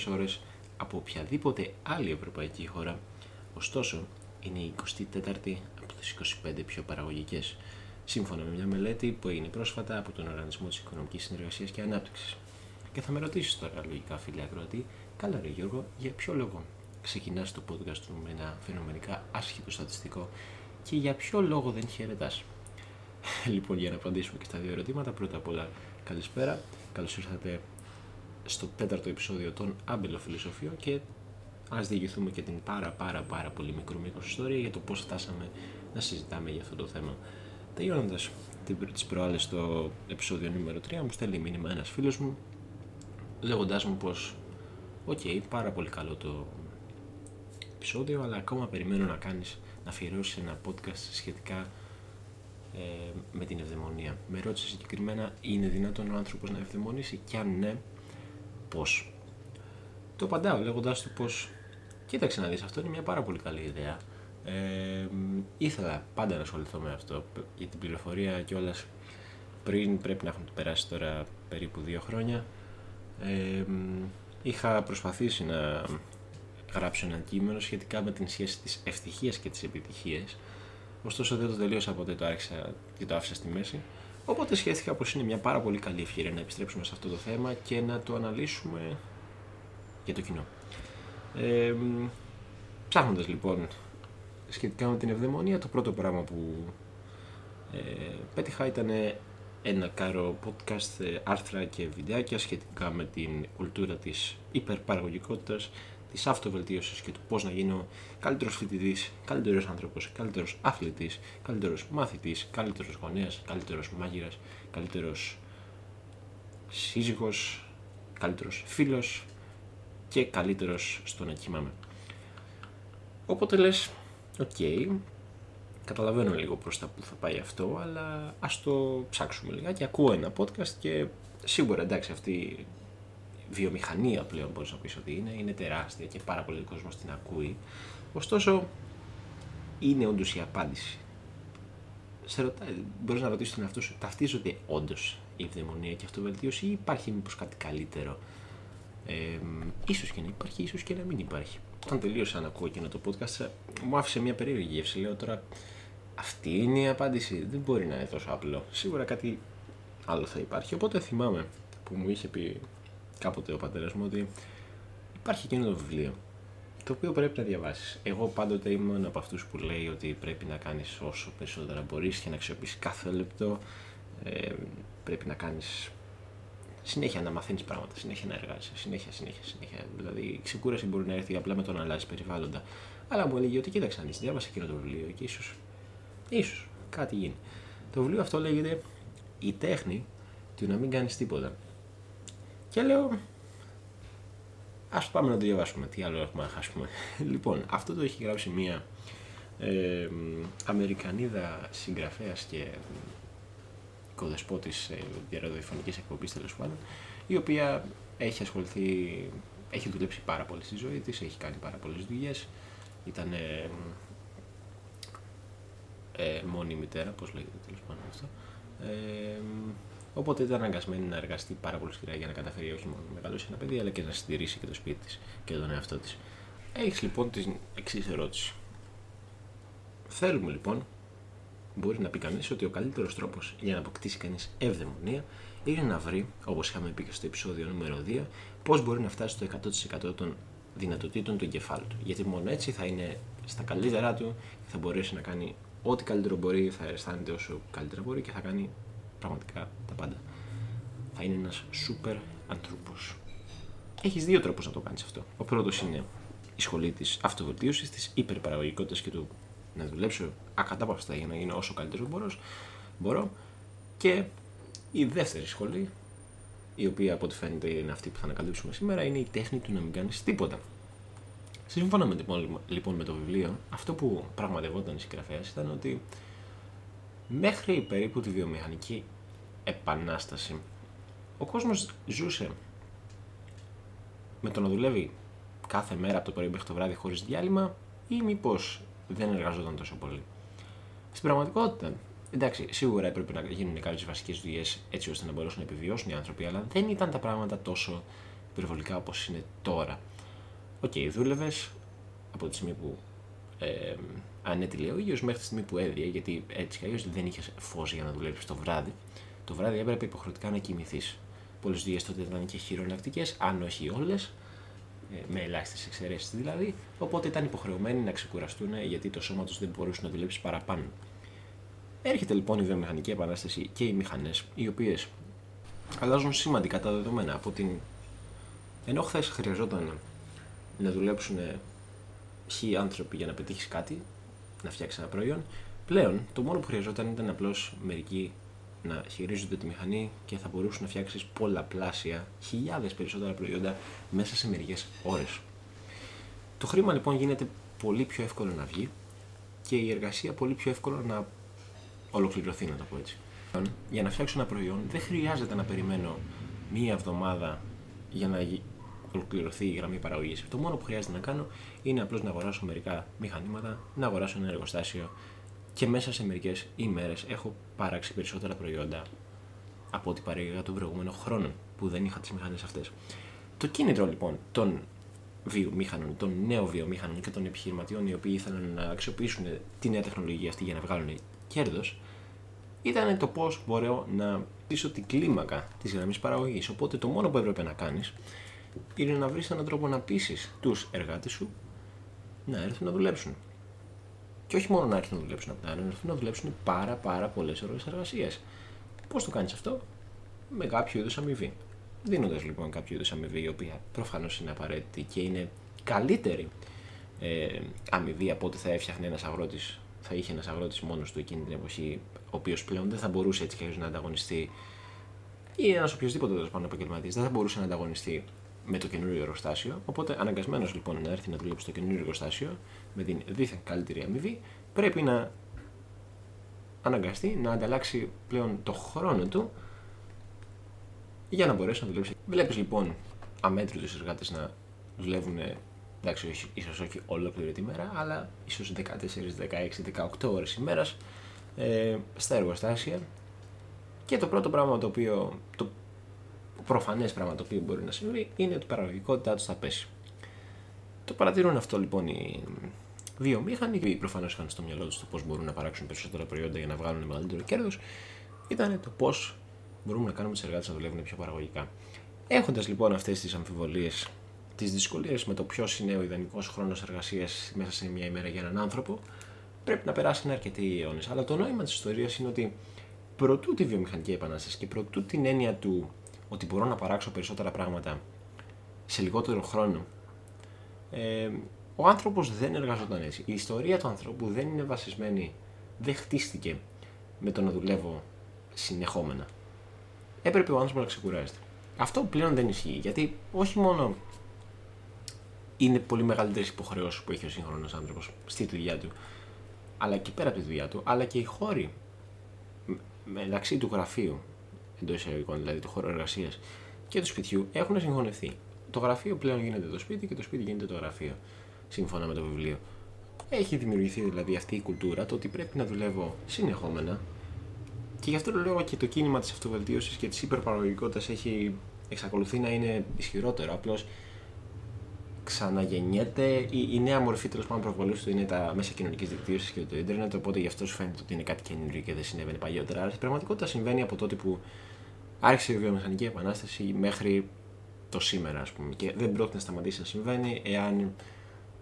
οι Έλληνε εργάζονται περισσότερες ώρες από οποιαδήποτε άλλη ευρωπαϊκή χώρα, ωστόσο είναι η 24η από τις 25 πιο παραγωγικές, σύμφωνα με μια μελέτη που έγινε πρόσφατα από τον Οργανισμό της Οικονομικής Συνεργασίας και Ανάπτυξης. Και θα με ρωτήσεις τώρα, λογικά, φίλε Ακροατή, καλά, ρε Γιώργο, για ποιο λόγο ξεκινάς το podcast του με ένα φαινομενικά άσχητο στατιστικό και για ποιο λόγο δεν χαιρετάς; λοιπόν, για να απαντήσουμε και στα δύο ερωτήματα, πρώτα απ' όλα καλησπέρα. Καλώς ήρθατε στο τέταρτο επεισόδιο των Αμπελοφιλοσοφείο και ας διηγηθούμε και την πάρα πάρα πάρα πολύ μικρό μικρό ιστορία για το πώς φτάσαμε να συζητάμε για αυτό το θέμα. Τελειώνοντας τις προάλλες στο επεισόδιο νούμερο 3 μου στέλνει μήνυμα ένας φίλος μου λέγοντάς μου πως OK, okay, πάρα πολύ καλό το επεισόδιο αλλά ακόμα περιμένω να κάνεις να αφιερώσεις ένα podcast σχετικά ε, με την ευδαιμονία. Με ρώτησε συγκεκριμένα, είναι δυνατόν ο άνθρωπος να ευδαιμονήσει; Και αν ναι, πώς. Το απαντάω λέγοντά του πω, κοίταξε να δεις, αυτό είναι μια πάρα πολύ καλή ιδέα. Ε, ήθελα πάντα να ασχοληθώ με αυτό για την πληροφορία κιόλα πριν πρέπει να έχουν περάσει τώρα περίπου δύο χρόνια. Ε, είχα προσπαθήσει να γράψω ένα κείμενο σχετικά με την σχέση της ευτυχίας και της επιτυχίας Ωστόσο δεν το τελείωσα ποτέ, το άρχισα και το άφησα στη μέση. Οπότε σκέφτηκα πως είναι μια πάρα πολύ καλή ευκαιρία να επιστρέψουμε σε αυτό το θέμα και να το αναλύσουμε για το κοινό. Ε, ψάχνοντας λοιπόν σχετικά με την ευδαιμονία, το πρώτο πράγμα που ε, πέτυχα ήταν ένα κάρο podcast, ε, άρθρα και βιντεάκια σχετικά με την κουλτούρα της υπερπαραγωγικότητας της αυτοβελτίωσης και του πώς να γίνω καλύτερος φοιτητής, καλύτερος άνθρωπος, καλύτερος αθλητής, καλύτερος μαθητής, καλύτερος γονέας, καλύτερος μάγειρας, καλύτερος σύζυγος, καλύτερος φίλος και καλύτερος στο να κοιμάμαι. Οπότε λες, OK, okay, καταλαβαίνω λίγο προς τα που θα πάει αυτό, αλλά ας το ψάξουμε λιγάκι. Ακούω ένα podcast και σίγουρα εντάξει αυτή βιομηχανία πλέον μπορείς να πεις ότι είναι, είναι τεράστια και πάρα πολύ κόσμος την ακούει. Ωστόσο, είναι όντως η απάντηση. Σε ρωτάει, μπορείς να ρωτήσεις τον εαυτό σου, ταυτίζονται όντως η ευδαιμονία και η αυτοβελτίωση ή υπάρχει μήπως κάτι καλύτερο; Ε, ίσως και να υπάρχει, ίσως και να μην υπάρχει. Όταν τελείωσα να ακούω εκείνο το podcast, μου άφησε μια περίεργη γεύση. Λέω τώρα, αυτή είναι η απάντηση. Δεν μπορεί να είναι τόσο απλό. Σίγουρα κάτι άλλο θα υπάρχει. Οπότε θυμάμαι που μου είχε πει κάποτε ο πατέρας μου ότι υπάρχει εκείνο το βιβλίο το οποίο πρέπει να διαβάσεις. Εγώ πάντοτε ήμουν από αυτούς που λέει ότι πρέπει να κάνεις όσο περισσότερα μπορείς και να αξιοποιήσει κάθε λεπτό. Ε, πρέπει να κάνεις συνέχεια να μαθαίνεις πράγματα, συνέχεια να εργάζεσαι, συνέχεια, συνέχεια, συνέχεια. Δηλαδή η ξεκούραση μπορεί να έρθει απλά με το να αλλάζει περιβάλλοντα. Αλλά μου έλεγε ότι κοίταξε να δεις, διάβασε εκείνο το βιβλίο και ίσως ίσως κάτι γίνει. Το βιβλίο αυτό λέγεται Η τέχνη του να μην κάνεις τίποτα. Και λέω, ας πάμε να το διαβάσουμε, τι άλλο έχουμε να χάσουμε. λοιπόν, αυτό το έχει γράψει μία ε, Αμερικανίδα συγγραφέας και κοδεσπότης ε, διαραδιοφωνικής εκπομπής τέλος πάντων, η οποία έχει ασχοληθεί, έχει δουλέψει πάρα πολύ στη ζωή της, έχει κάνει πάρα πολλές δουλειές, ήταν ε, ε, μόνη μητέρα, πώς λέγεται τέλος πάντων αυτό. Ε, Οπότε ήταν αναγκασμένη να εργαστεί πάρα πολύ σκληρά για να καταφέρει όχι μόνο να μεγαλώσει ένα παιδί, αλλά και να συντηρήσει και το σπίτι της και τον εαυτό της. Έχεις λοιπόν την εξής ερώτηση. Θέλουμε λοιπόν, μπορεί να πει κανείς ότι ο καλύτερος τρόπος για να αποκτήσει κανείς ευδαιμονία είναι να βρει, όπως είχαμε πει και στο επεισόδιο νούμερο 2, πώς μπορεί να φτάσει στο 100% των δυνατοτήτων του εγκεφάλου του. Γιατί μόνο έτσι θα είναι στα καλύτερά του, θα μπορέσει να κάνει ό,τι καλύτερο μπορεί, θα αισθάνεται όσο καλύτερα μπορεί και θα κάνει πραγματικά τα πάντα. Θα είναι ένας σούπερ άνθρωπο. Έχεις δύο τρόπους να το κάνεις αυτό. Ο πρώτος είναι η σχολή της αυτοβελτίωσης, της υπερπαραγωγικότητας και του να δουλέψω ακατάπαυστα για να γίνω όσο καλύτερος μπορώ, μπορώ. Και η δεύτερη σχολή, η οποία από ό,τι φαίνεται είναι αυτή που θα ανακαλύψουμε σήμερα, είναι η τέχνη του να μην κάνεις τίποτα. Σύμφωνα με, λοιπόν με το βιβλίο, αυτό που πραγματευόταν η συγγραφέας ήταν ότι μέχρι περίπου τη βιομηχανική επανάσταση ο κόσμος ζούσε με το να δουλεύει κάθε μέρα από το πρωί μέχρι το βράδυ χωρίς διάλειμμα ή μήπως δεν εργαζόταν τόσο πολύ. Στην πραγματικότητα, Εντάξει, σίγουρα έπρεπε να γίνουν κάποιες βασικές δουλειές έτσι ώστε να μπορέσουν να επιβιώσουν οι άνθρωποι, αλλά δεν ήταν τα πράγματα τόσο υπερβολικά όπως είναι τώρα. OK, okay, δούλευες από τη στιγμή που ε, ανέτειλε ο ήλιος μέχρι τη στιγμή που έδυε, γιατί έτσι κι αλλιώς δεν είχες φως για να δουλέψεις το βράδυ. Το βράδυ έπρεπε υποχρεωτικά να κοιμηθείς. Πολλές δουλειές τότε ήταν και χειρωνακτικές, αν όχι όλες, ε, με ελάχιστες εξαιρέσεις δηλαδή, οπότε ήταν υποχρεωμένοι να ξεκουραστούν γιατί το σώμα τους δεν μπορούσε να δουλέψει παραπάνω. Έρχεται λοιπόν η βιομηχανική επανάσταση και οι μηχανές, οι οποίες αλλάζουν σημαντικά τα δεδομένα από την. Ενώ χθες χρειαζόταν να δουλέψουν χι άνθρωποι για να πετύχεις κάτι, να φτιάξει ένα προϊόν, πλέον το μόνο που χρειαζόταν ήταν απλώς μερικοί να χειρίζονται τη μηχανή και θα μπορούσαν να φτιάξεις πολλαπλάσια, χιλιάδες περισσότερα προϊόντα μέσα σε μερικές ώρες. Το χρήμα λοιπόν γίνεται πολύ πιο εύκολο να βγει και η εργασία πολύ πιο εύκολο να ολοκληρωθεί, να το πω έτσι. Για να φτιάξω ένα προϊόν δεν χρειάζεται να περιμένω μία εβδομάδα για να ολοκληρωθεί η γραμμή παραγωγής. Το μόνο που χρειάζεται να κάνω είναι απλώς να αγοράσω μερικά μηχανήματα, να αγοράσω ένα εργοστάσιο και μέσα σε μερικές ημέρες έχω παράξει περισσότερα προϊόντα από ό,τι παρήγαγα τον προηγούμενο χρόνο που δεν είχα τις μηχανές αυτές. Το κίνητρο λοιπόν των βιομήχανων, των νέων βιομήχανων και των επιχειρηματιών οι οποίοι ήθελαν να αξιοποιήσουν τη νέα τεχνολογία αυτή για να βγάλουν κέρδος ήταν το πώς μπορώ να πείσω την κλίμακα της γραμμής παραγωγής. Οπότε το μόνο που έπρεπε να κάνεις είναι να βρεις έναν τρόπο να πείσεις τους εργάτες σου να έρθουν να δουλέψουν. Και όχι μόνο να έρθουν να δουλέψουν από τα να έρθουν να δουλέψουν πάρα, πάρα πολλές ώρες εργασίας. Πώς το κάνεις αυτό, με κάποιο είδου αμοιβή. Δίνοντας λοιπόν κάποιο είδου αμοιβή, η οποία προφανώς είναι απαραίτητη και είναι καλύτερη ε, αμοιβή από ό,τι θα έφτιαχνε ένας αγρότης, θα είχε ένας αγρότης μόνος του εκείνη την εποχή, ο οποίος πλέον δεν θα μπορούσε έτσι και να ανταγωνιστεί, ή ένας οποιοδήποτε τέλος πάντων επαγγελματής, δεν θα μπορούσε να ανταγωνιστεί με το καινούριο εργοστάσιο. Οπότε, αναγκασμένος λοιπόν να έρθει να δουλέψει στο καινούριο εργοστάσιο με την δίθεν καλύτερη αμοιβή, πρέπει να αναγκαστεί να ανταλλάξει πλέον το χρόνο του για να μπορέσει να δουλέψει. Βλέπεις λοιπόν αμέτρητους εργάτες να δουλεύουν, εντάξει, ίσως όχι ολόκληρη τη μέρα, αλλά ίσως 14, 16, 18 ώρες ημέρας ε, στα εργοστάσια. Και το πρώτο πράγμα το οποίο, το προφανές πράγμα το οποίο μπορεί να συμβεί είναι ότι η παραγωγικότητά τους θα πέσει. Το παρατηρούν αυτό λοιπόν οι βιομήχανοι και προφανώς είχαν στο μυαλό τους το πώς μπορούν να παράξουν περισσότερα προϊόντα για να βγάλουν μεγαλύτερο κέρδος. Ήταν το πώς μπορούμε να κάνουμε του εργάτες να δουλεύουν πιο παραγωγικά. Έχοντας λοιπόν αυτές τις αμφιβολίες, τις δυσκολίες με το ποιος είναι ο ιδανικός χρόνος εργασίας μέσα σε μια ημέρα για έναν άνθρωπο, πρέπει να περάσουν αρκετοί αιώνες. Αλλά το νόημα της ιστορίας είναι ότι προτού τη βιομηχανική επανάσταση και προτού την έννοια του ότι μπορώ να παράξω περισσότερα πράγματα σε λιγότερο χρόνο, ε, ο άνθρωπος δεν εργαζόταν έτσι. Η ιστορία του ανθρώπου δεν είναι βασισμένη, δεν χτίστηκε με το να δουλεύω συνεχόμενα. Έπρεπε ο άνθρωπος να ξεκουράζεται. Αυτό πλέον δεν ισχύει, γιατί όχι μόνο είναι πολύ μεγαλύτερες υποχρεώσεις που έχει ο σύγχρονος άνθρωπος στη δουλειά του, αλλά και πέρα από τη δουλειά του, αλλά και οι χώροι μεταξύ του γραφείου εντός εισαγωγικών, δηλαδή του χώρου εργασίας και του σπιτιού, έχουν συγχωνευτεί. Το γραφείο πλέον γίνεται το σπίτι και το σπίτι γίνεται το γραφείο, σύμφωνα με το βιβλίο. Έχει δημιουργηθεί δηλαδή αυτή η κουλτούρα, το ότι πρέπει να δουλεύω συνεχόμενα και γι' αυτό το λόγο και το κίνημα της αυτοβελτίωσης και της υπερπαραγωγικότητας έχει εξακολουθεί να είναι ισχυρότερο. Απλώς ξαναγεννιέται η, η νέα μορφή τέλος πάντων προβολής του είναι τα μέσα κοινωνικής δικτύωσης και το Ιντερνετ. Οπότε γι' αυτό σου φαίνεται ότι είναι κάτι καινούριο και δεν συνέβαινε παλιότερα. Αλλά στην πραγματικότητα συμβαίνει από τότε που άρχισε η βιομηχανική επανάσταση μέχρι το σήμερα, ας πούμε. Και δεν πρόκειται να σταματήσει να συμβαίνει εάν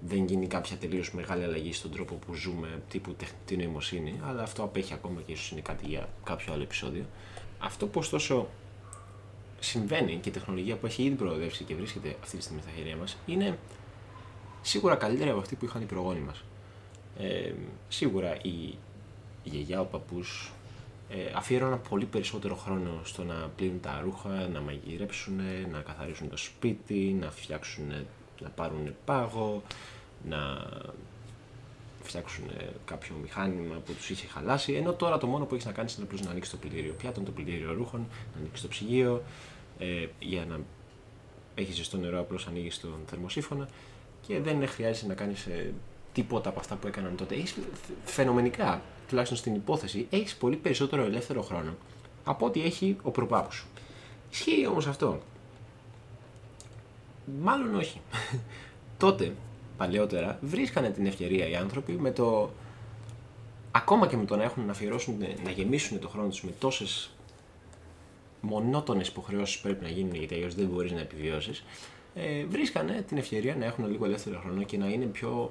δεν γίνει κάποια τελείως μεγάλη αλλαγή στον τρόπο που ζούμε, τύπου τεχνητή νοημοσύνη. Αλλά αυτό απέχει ακόμα και ίσως είναι κάτι για κάποιο άλλο επεισόδιο. Αυτό που ωστόσο συμβαίνει και η τεχνολογία που έχει ήδη προοδεύσει και βρίσκεται αυτή τη στιγμή στα χέρια μας είναι σίγουρα καλύτερη από αυτή που είχαν οι προγόνοι μας. Ε, σίγουρα η, η γιαγιά, ο παππούς ε, αφιέρωναν πολύ περισσότερο χρόνο στο να πλύνουν τα ρούχα, να μαγειρέψουν, να καθαρίσουν το σπίτι, να φτιάξουν, να πάρουν πάγο, να φτιάξουν κάποιο μηχάνημα που τους είχε χαλάσει. Ενώ τώρα το μόνο που έχεις να κάνεις είναι απλώς να ανοίξεις το πλυντήριο πιάτων, το πλυντήριο ρούχων, να ανοίξεις το ψυγείο, ε, για να έχεις ζεστό νερό, απλώς ανοίγεις τον θερμοσύφωνα και δεν χρειάζεται να κάνεις ε, τίποτα από αυτά που έκαναν τότε. Έχεις φαινομενικά, τουλάχιστον στην υπόθεση, έχεις πολύ περισσότερο ελεύθερο χρόνο από ό,τι έχει ο προπάπους σου. Ισχύει όμως αυτό; Μάλλον όχι. τότε, παλαιότερα, βρίσκανε την ευκαιρία οι άνθρωποι με το. Ακόμα και με το να έχουν να αφιερώσουν, να γεμίσουν το χρόνο τους με τόσες μονότονες υποχρεώσεις που πρέπει να γίνουν γιατί αλλιώς δεν μπορείς να επιβιώσεις, ε, βρίσκανε την ευκαιρία να έχουν λίγο ελεύθερο χρόνο και να είναι πιο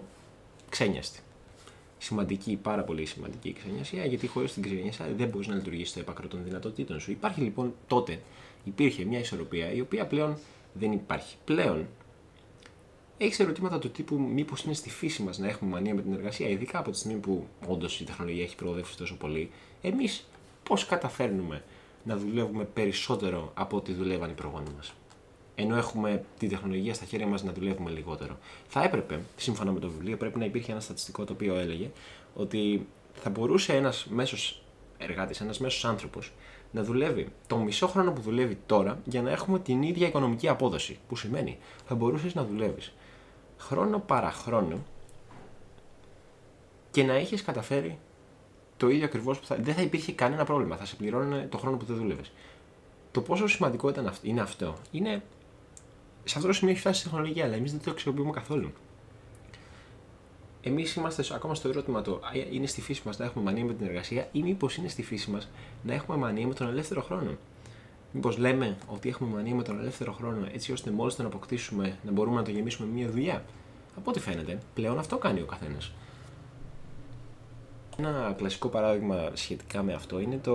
ξένιαστοι. Σημαντική, πάρα πολύ σημαντική η ξενιασία, γιατί χωρίς την ξενιασία δεν μπορείς να λειτουργήσεις το έπακρο των δυνατοτήτων σου. Υπάρχει λοιπόν τότε, υπήρχε μια ισορροπία η οποία πλέον δεν υπάρχει. Πλέον έχεις ερωτήματα του τύπου μήπως είναι στη φύση μας να έχουμε μανία με την εργασία, ειδικά από τη στιγμή που όντως η τεχνολογία έχει προοδεύσει τόσο πολύ. Εμείς πώς καταφέρνουμε να δουλεύουμε περισσότερο από ό,τι δουλεύαν οι προγόνοι μας; Ενώ έχουμε τη τεχνολογία στα χέρια μας να δουλεύουμε λιγότερο. Θα έπρεπε, σύμφωνα με το βιβλίο, πρέπει να υπήρχε ένα στατιστικό το οποίο έλεγε ότι θα μπορούσε ένας μέσος εργάτης, ένας μέσος άνθρωπος, να δουλεύει το μισό χρόνο που δουλεύει τώρα για να έχουμε την ίδια οικονομική απόδοση. Που σημαίνει θα μπορούσες να δουλεύεις χρόνο παρά χρόνο και να έχεις καταφέρει το ίδιο ακριβώς που θα. Δεν θα υπήρχε κανένα πρόβλημα. Θα σε πληρώνουν το χρόνο που δεν δούλευες. Το πόσο σημαντικό ήταν είναι αυτό. Είναι. Σε αυτό το σημείο έχει φτάσει η τεχνολογία, αλλά εμείς δεν το αξιοποιούμε καθόλου. Εμείς είμαστε ακόμα στο ερώτημα το είναι στη φύση μας να έχουμε μανία με την εργασία ή μήπως είναι στη φύση μας να έχουμε μανία με τον ελεύθερο χρόνο; Μήπως λέμε ότι έχουμε μανία με τον ελεύθερο χρόνο έτσι ώστε μόλις τον αποκτήσουμε να μπορούμε να το γεμίσουμε με μια δουλειά; Από ό,τι φαίνεται, πλέον αυτό κάνει ο καθένας. Ένα κλασικό παράδειγμα σχετικά με αυτό είναι το...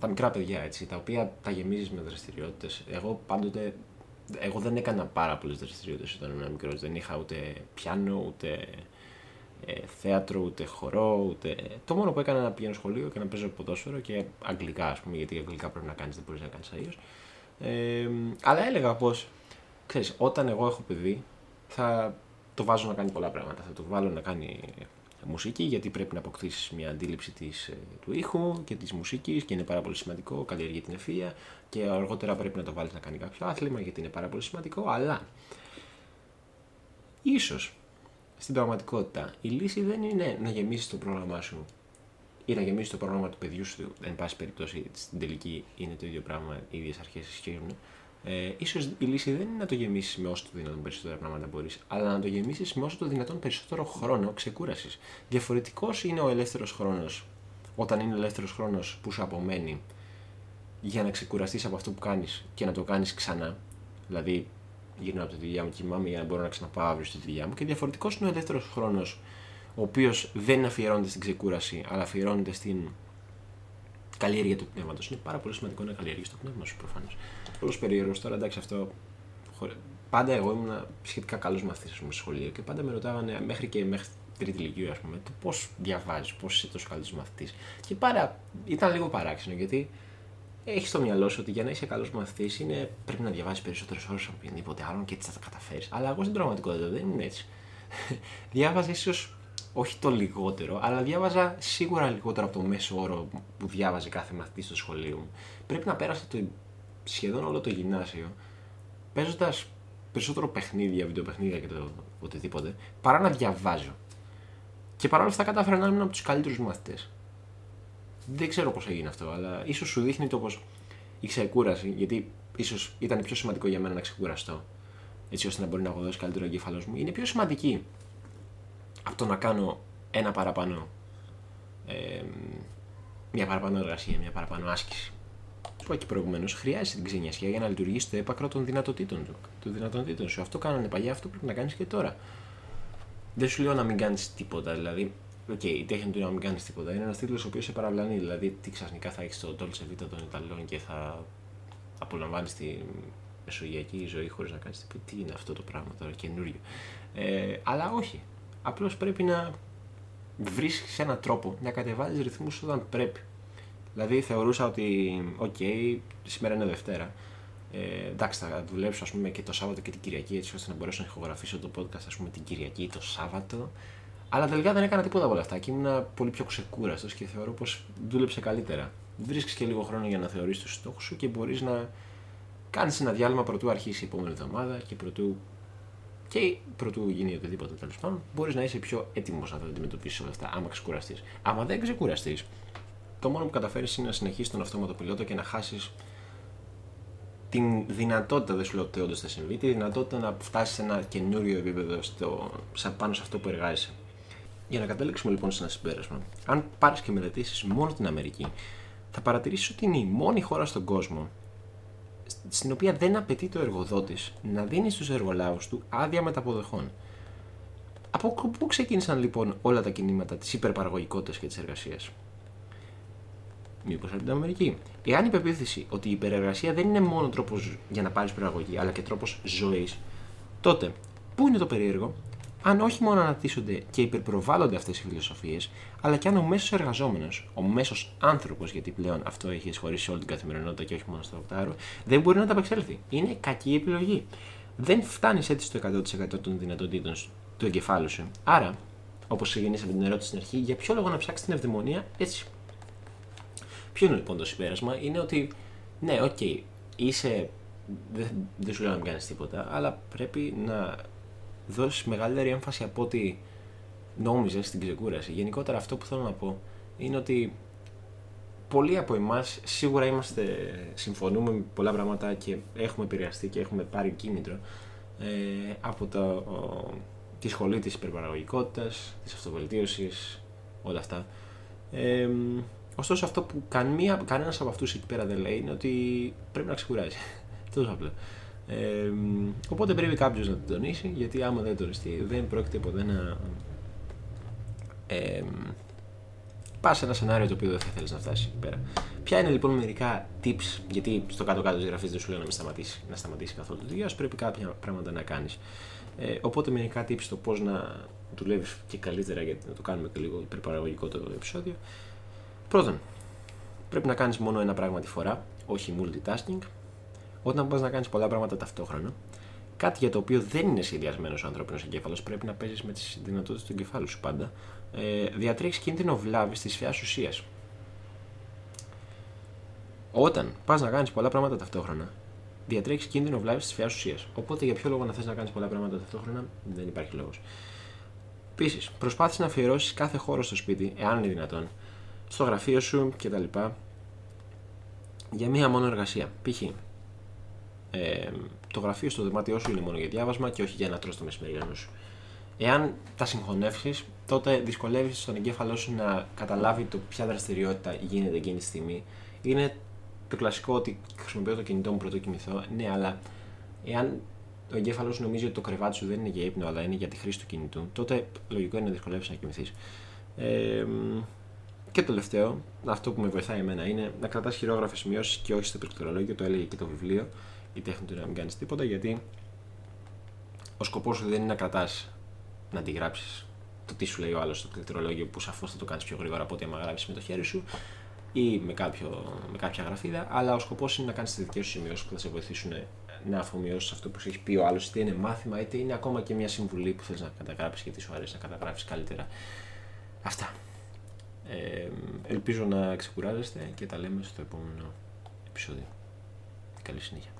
τα μικρά παιδιά, έτσι, τα οποία τα γεμίζεις με δραστηριότητες. Εγώ πάντοτε. Εγώ δεν έκανα πάρα πολλές δραστηριότητες όταν ήμουν μικρός. Δεν είχα ούτε πιάνο, ούτε ε, θέατρο, ούτε χορό, ούτε. Το μόνο που έκανα να πηγαίνω σχολείο και να παίζω ποδόσφαιρο και αγγλικά, ας πούμε, γιατί αγγλικά πρέπει να κάνεις, δεν μπορείς να κάνεις αλλιώς. Ε, αλλά έλεγα πως, ξέρεις, όταν εγώ έχω παιδί, θα το βάζω να κάνει πολλά πράγματα. Θα το βάλω να κάνει μουσική, γιατί πρέπει να αποκτήσεις μια αντίληψη της, ε, του ήχου και της μουσικής και είναι πάρα πολύ σημαντικό, καλλιεργεί την ευφυα και αργότερα πρέπει να το βάλεις να κάνει κάποιο άθλημα γιατί είναι πάρα πολύ σημαντικό. Αλλά ίσως στην πραγματικότητα η λύση δεν είναι να γεμίσεις το πρόγραμμά σου ή να γεμίσεις το πρόγραμμα του παιδιού σου, εν πάση περιπτώσει στην τελική είναι το ίδιο πράγμα, οι ίδιες αρχές ισχύουν ε, ίσως η λύση δεν είναι να το γεμίσεις με όσο το δυνατόν περισσότερα πράγματα μπορείς, αλλά να το γεμίσεις με όσο το δυνατόν περισσότερο χρόνο ξεκούρασης. Διαφορετικός είναι ο ελεύθερος χρόνος, όταν είναι ελεύθερος χρόνος που σου απομένει για να ξεκουραστείς από αυτό που κάνεις και να το κάνεις ξανά. Δηλαδή, γυρνάω από τη δουλειά μου, κοιμάμαι για να μπορώ να ξαναπάω αύριο στη δουλειά μου. Και διαφορετικός είναι ο ελεύθερος χρόνος, ο οποίος δεν αφιερώνεται στην ξεκούραση, αλλά αφιερώνεται στην καλλιέργεια του πνεύματος. Είναι πάρα πολύ σημαντικό να καλλιεργείς το πνεύμα σου προφανώς. Πολύ περίεργος τώρα, εντάξει, αυτό. Πάντα εγώ ήμουν σχετικά καλός μαθητής στο σχολείο και πάντα με ρωτάγανε μέχρι και μέχρι τρίτη ηλικία, ας πούμε, το πώς διαβάζεις, πώς είσαι τόσο καλός μαθητής. Και πάρα, ήταν λίγο παράξενο γιατί έχεις στο μυαλό σου ότι για να είσαι καλός μαθητής πρέπει να διαβάζει περισσότερες ώρες από οποιονδήποτε άλλον και έτσι θα τα καταφέρεις. Αλλά εγώ στην πραγματικότητα δεν είναι έτσι. Διάβαζα ίσως όχι το λιγότερο, αλλά διάβαζα σίγουρα λιγότερο από το μέσο όρο που διάβαζε κάθε μαθητής στο σχολείο μου. Πρέπει να πέρασα το, σχεδόν όλο το γυμνάσιο παίζοντας περισσότερο παιχνίδια, βιντεοπαιχνίδια και το οτιδήποτε, παρά να διαβάζω. Και παρόλα αυτά κατάφερα να ήμουν από τους καλύτερους μαθητές. Δεν ξέρω πώς έγινε αυτό, αλλά ίσως σου δείχνει το πως η ξεκούραση, γιατί ίσως ήταν πιο σημαντικό για μένα να ξεκουραστώ, έτσι ώστε να μπορεί να αποδώσει καλύτερα ο εγκέφαλός μου, είναι πιο σημαντική από το να κάνω ένα παραπάνω, ε, μια παραπάνω εργασία, μια παραπάνω άσκηση. Όπως είπα και προηγουμένως, χρειάζεται την ξενοιασιά για να λειτουργήσεις στο έπακρο των δυνατοτήτων του. Των δυνατοτήτων σου. Αυτό κάνανε παλιά, αυτό πρέπει να κάνεις και τώρα. Δεν σου λέω να μην κάνεις τίποτα. Δηλαδή, OK, okay, η τέχνη του να μην κάνεις τίποτα είναι ένας τίτλος ο οποίος σε παραπλανεί. Δηλαδή, τι ξαφνικά θα έχεις το Dolce Vita των Ιταλών και θα απολαμβάνεις τη μεσογειακή ζωή χωρίς να κάνεις τίποτα. Τι είναι αυτό το πράγμα τώρα, καινούριο. Ε, αλλά όχι. Απλώς πρέπει να βρίσκεις έναν τρόπο να κατεβάζεις ρυθμούς όταν πρέπει. Δηλαδή θεωρούσα ότι, OK, okay, σήμερα είναι Δευτέρα. Ε, εντάξει, θα δουλέψω ας πούμε, και το Σάββατο και την Κυριακή έτσι ώστε να μπορέσω να ηχογραφήσω το podcast ας πούμε, την Κυριακή ή το Σάββατο. Αλλά τελικά δεν έκανα τίποτα από όλα αυτά και ήμουν πολύ πιο ξεκούραστος και θεωρώ πως δούλεψε καλύτερα. Βρίσκεις και λίγο χρόνο για να αναθεωρήσεις τους στόχους σου και μπορείς να κάνεις ένα διάλειμμα πρωτού αρχίσει η επόμενη εβδομάδα και πρωτού Και πρωτού γίνει οτιδήποτε τέλος πάντων, μπορείς να είσαι πιο έτοιμος να τα αντιμετωπίσεις όλα αυτά, άμα ξεκουραστείς. Άμα δεν ξεκουραστείς, το μόνο που καταφέρεις είναι να συνεχίσεις τον αυτόματο πιλότο και να χάσεις την δυνατότητα, δεν σου λέω ότι όντω θα συμβεί, τη δυνατότητα να φτάσεις σε ένα καινούριο επίπεδο στο, πάνω σε αυτό που εργάζεσαι. Για να καταλήξουμε λοιπόν σε ένα συμπέρασμα, αν πάρεις και μελετήσεις μόνο την Αμερική, θα παρατηρήσεις ότι είναι η μόνη χώρα στον κόσμο στην οποία δεν απαιτεί το εργοδότης να δίνει στους εργολάβου του άδεια μεταποδοχών. Από πού ξεκίνησαν λοιπόν όλα τα κινήματα της υπερπαραγωγικότητας και της εργασίας; Μήπως από την Αμερική. Εάν η πεποίθηση ότι η υπερεργασία δεν είναι μόνο τρόπος για να πάρεις προαγωγή, αλλά και τρόπος ζωής, τότε πού είναι το περίεργο, αν όχι μόνο αναπτύσσονται και υπερπροβάλλονται αυτές οι φιλοσοφίες, αλλά και αν ο μέσος εργαζόμενος, ο μέσος άνθρωπος, γιατί πλέον αυτό έχει εισχωρήσει σε όλη την καθημερινότητα και όχι μόνο στο οκτάωρο, δεν μπορεί να ανταπεξέλθει. Είναι κακή επιλογή. Δεν φτάνει έτσι στο 100% των δυνατοτήτων του εγκεφάλου σου. Άρα, όπως ξεκινήσαμε την ερώτηση στην αρχή, για ποιο λόγο να ψάξεις την ευδαιμονία έτσι; Ποιο είναι λοιπόν το συμπέρασμα, είναι ότι ναι, OK, okay, είσαι. Δεν, δεν σου λέω να μην κάνεις τίποτα, αλλά πρέπει να δώσεις μεγαλύτερη έμφαση από ό,τι νόμιζες στην ξεκούραση. Γενικότερα, αυτό που θέλω να πω είναι ότι πολλοί από εμάς σίγουρα είμαστε, συμφωνούμε με πολλά πράγματα και έχουμε επηρεαστεί και έχουμε πάρει κίνητρο ε, από το, τη σχολή της υπερπαραγωγικότητας, της αυτοβελτίωσης, όλα αυτά. Ε, ωστόσο αυτό που κανένα, κανένας από αυτούς εκεί πέρα δεν λέει είναι ότι πρέπει να ξεκουράζει. Τόσο απλό. Ε, οπότε πρέπει κάποιος να το τονίσει, γιατί άμα δεν τονιστεί, δεν πρόκειται ποτέ να. Ε, πας σε ένα σενάριο το οποίο δεν θα θέλεις να φτάσεις εκεί πέρα. Ποια είναι λοιπόν μερικά tips, γιατί στο κάτω-κάτω της γραφής δεν σου λέω να μην σταματήσει, να σταματήσει καθόλου το δουλειά πρέπει κάποια πράγματα να κάνεις. Ε, οπότε μερικά tips το πώς να δουλεύεις και καλύτερα, γιατί να το κάνουμε και λίγο υπερπαραγωγικό το επεισόδιο. Πρώτον, πρέπει να κάνεις μόνο ένα πράγμα τη φορά, όχι multitasking. Όταν πα να κάνεις πολλά πράγματα ταυτόχρονα, κάτι για το οποίο δεν είναι σχεδιασμένος ο ανθρώπινος εγκέφαλος, πρέπει να παίζεις με τις δυνατότητες του εγκεφάλου σου πάντα, ε, διατρέχεις κίνδυνο βλάβης της φαιά ουσίας. Όταν πας να κάνεις πολλά πράγματα ταυτόχρονα, διατρέχεις κίνδυνο βλάβης της φαιά ουσίας. Οπότε για ποιο λόγο να θες να κάνεις πολλά πράγματα ταυτόχρονα, δεν υπάρχει λόγος. Επίσης, προσπάθησε να αφιερώσεις κάθε χώρο στο σπίτι, εάν είναι δυνατόν, στο γραφείο σου κτλ. για μία μόνο εργασία. Π.χ ε, το γραφείο στο δωμάτιό σου είναι μόνο για διάβασμα και όχι για να τρως το μεσημεριανό σου. Εάν τα συγχωνεύσεις, τότε δυσκολεύεις τον εγκέφαλό σου να καταλάβει το ποια δραστηριότητα γίνεται εκείνη τη στιγμή. Είναι το κλασικό ότι χρησιμοποιώ το κινητό μου πρωτού κοιμηθώ. Ναι, αλλά εάν ο εγκέφαλο σου νομίζει ότι το κρεβάτι σου δεν είναι για ύπνο, αλλά είναι για τη χρήση του κινητού, τότε λογικό είναι να δυσκολεύει να κοιμηθείς. Ε, και το τελευταίο, αυτό που με βοηθάει εμένα είναι να κρατάς χειρόγραφες σημειώσεις και όχι στο πληκτρολόγιο, το έλεγε και το βιβλίο η τέχνη του να μην κάνεις τίποτα γιατί ο σκοπός σου δεν είναι να κρατάς να αντιγράψεις το τι σου λέει ο άλλος στο πληκτρολόγιο που σαφώς θα το κάνεις πιο γρήγορα από ό,τι άμα γράψεις με το χέρι σου ή με, κάποιο, με κάποια γραφίδα, αλλά ο σκοπός είναι να κάνεις τις δικές σου σημειώσεις που θα σε βοηθήσουν να αφομοιώσεις αυτό που σου έχει πει ο άλλος, είτε είναι μάθημα, είτε είναι ακόμα και μια συμβουλή που θες να καταγράψεις γιατί σου αρέσει να καταγράφεις καλύτερα. Αυτά. Ε, ελπίζω να ξεκουράζεστε και τα λέμε στο επόμενο επεισόδιο. Καλή συνέχεια.